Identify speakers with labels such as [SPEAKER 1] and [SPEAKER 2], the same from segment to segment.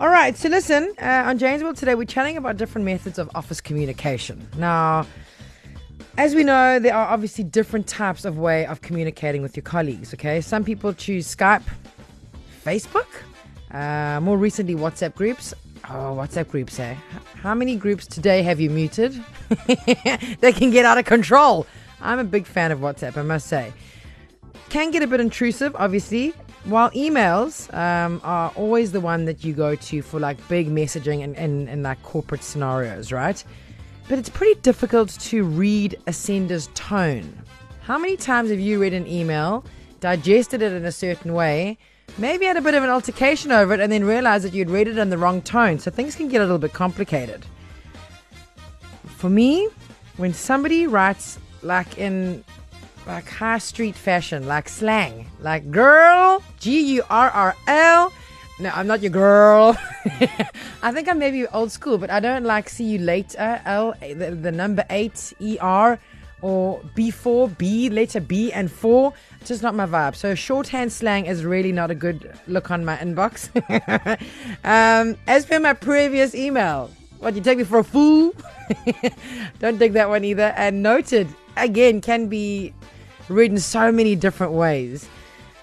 [SPEAKER 1] All right, so listen, uh, on Janesville today, we're chatting about different methods of office communication. Now, as we know, there are obviously different types of way of communicating with your colleagues. Okay, some people choose Skype, Facebook, uh, more recently WhatsApp groups. Oh, WhatsApp groups, eh? How many groups today have you muted? they can get out of control. I'm a big fan of WhatsApp, I must say. Can get a bit intrusive, obviously. While emails um, are always the one that you go to for like big messaging and, and, and like corporate scenarios, right? But it's pretty difficult to read a sender's tone. How many times have you read an email, digested it in a certain way, maybe had a bit of an altercation over it, and then realized that you'd read it in the wrong tone? So things can get a little bit complicated. For me, when somebody writes like in like high street fashion, like slang, like girl, G U R R L. No, I'm not your girl. I think I'm maybe old school, but I don't like see you later. L, the, the number eight, E R, or B4, B, letter B, and four. Just not my vibe. So shorthand slang is really not a good look on my inbox. um, as per my previous email, what you take me for a fool? don't take that one either. And noted again can be read in so many different ways.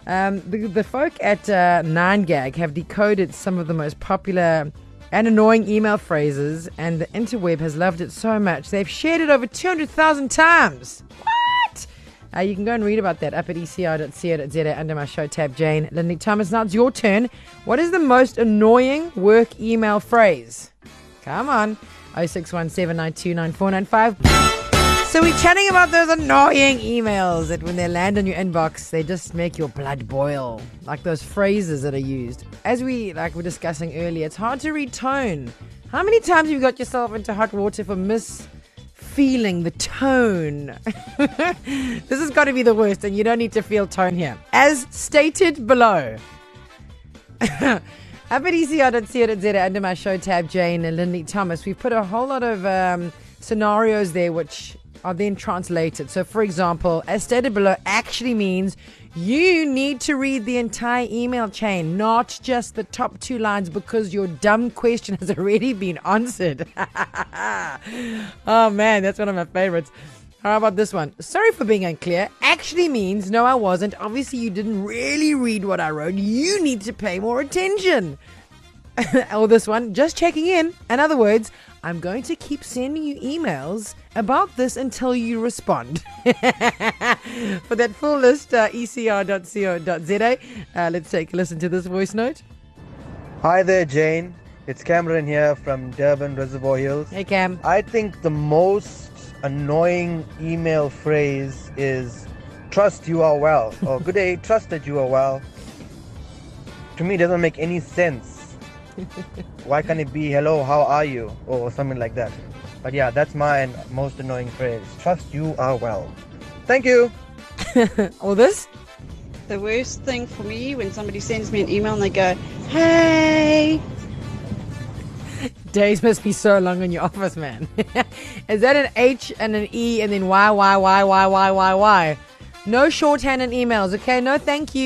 [SPEAKER 1] Um, the, the folk at uh, 9gag have decoded some of the most popular and annoying email phrases, and the interweb has loved it so much they've shared it over 200,000 times. What? Uh, you can go and read about that up at ecr.co.za under my show tab, Jane. Linley-Thomas, now it's your turn. What is the most annoying work email phrase? Come on. 0617929495. So we're chatting about those annoying emails that when they land on your inbox, they just make your blood boil. Like those phrases that are used. As we like were discussing earlier, it's hard to read tone. How many times have you got yourself into hot water for misfeeling the tone? this has got to be the worst, and you don't need to feel tone here. As stated below. Up at ECR.co.za under my show tab, Jane and Linley-Thomas, we've put a whole lot of um, scenarios there which are then translated. So, for example, as stated below actually means you need to read the entire email chain, not just the top two lines, because your dumb question has already been answered. oh man, that's one of my favorites. How about this one? Sorry for being unclear. Actually means no, I wasn't. Obviously, you didn't really read what I wrote. You need to pay more attention. or this one, just checking in. In other words, I'm going to keep sending you emails about this until you respond. For that full list, uh, ecr.co.za. Uh, let's take a listen to this voice note.
[SPEAKER 2] Hi there, Jane. It's Cameron here from Durban Reservoir Hills.
[SPEAKER 1] Hey, Cam.
[SPEAKER 2] I think the most annoying email phrase is trust you are well or good day, trust that you are well. To me, it doesn't make any sense. Why can't it be hello, how are you? Or something like that. But yeah, that's my most annoying phrase. Trust you are well. Thank you.
[SPEAKER 1] All this?
[SPEAKER 3] The worst thing for me when somebody sends me an email and they go, hey.
[SPEAKER 1] Days must be so long in your office, man. Is that an H and an E and then Y, Y, Y, Y, Y, Y, Y? No shorthand in emails, okay? No, thank you.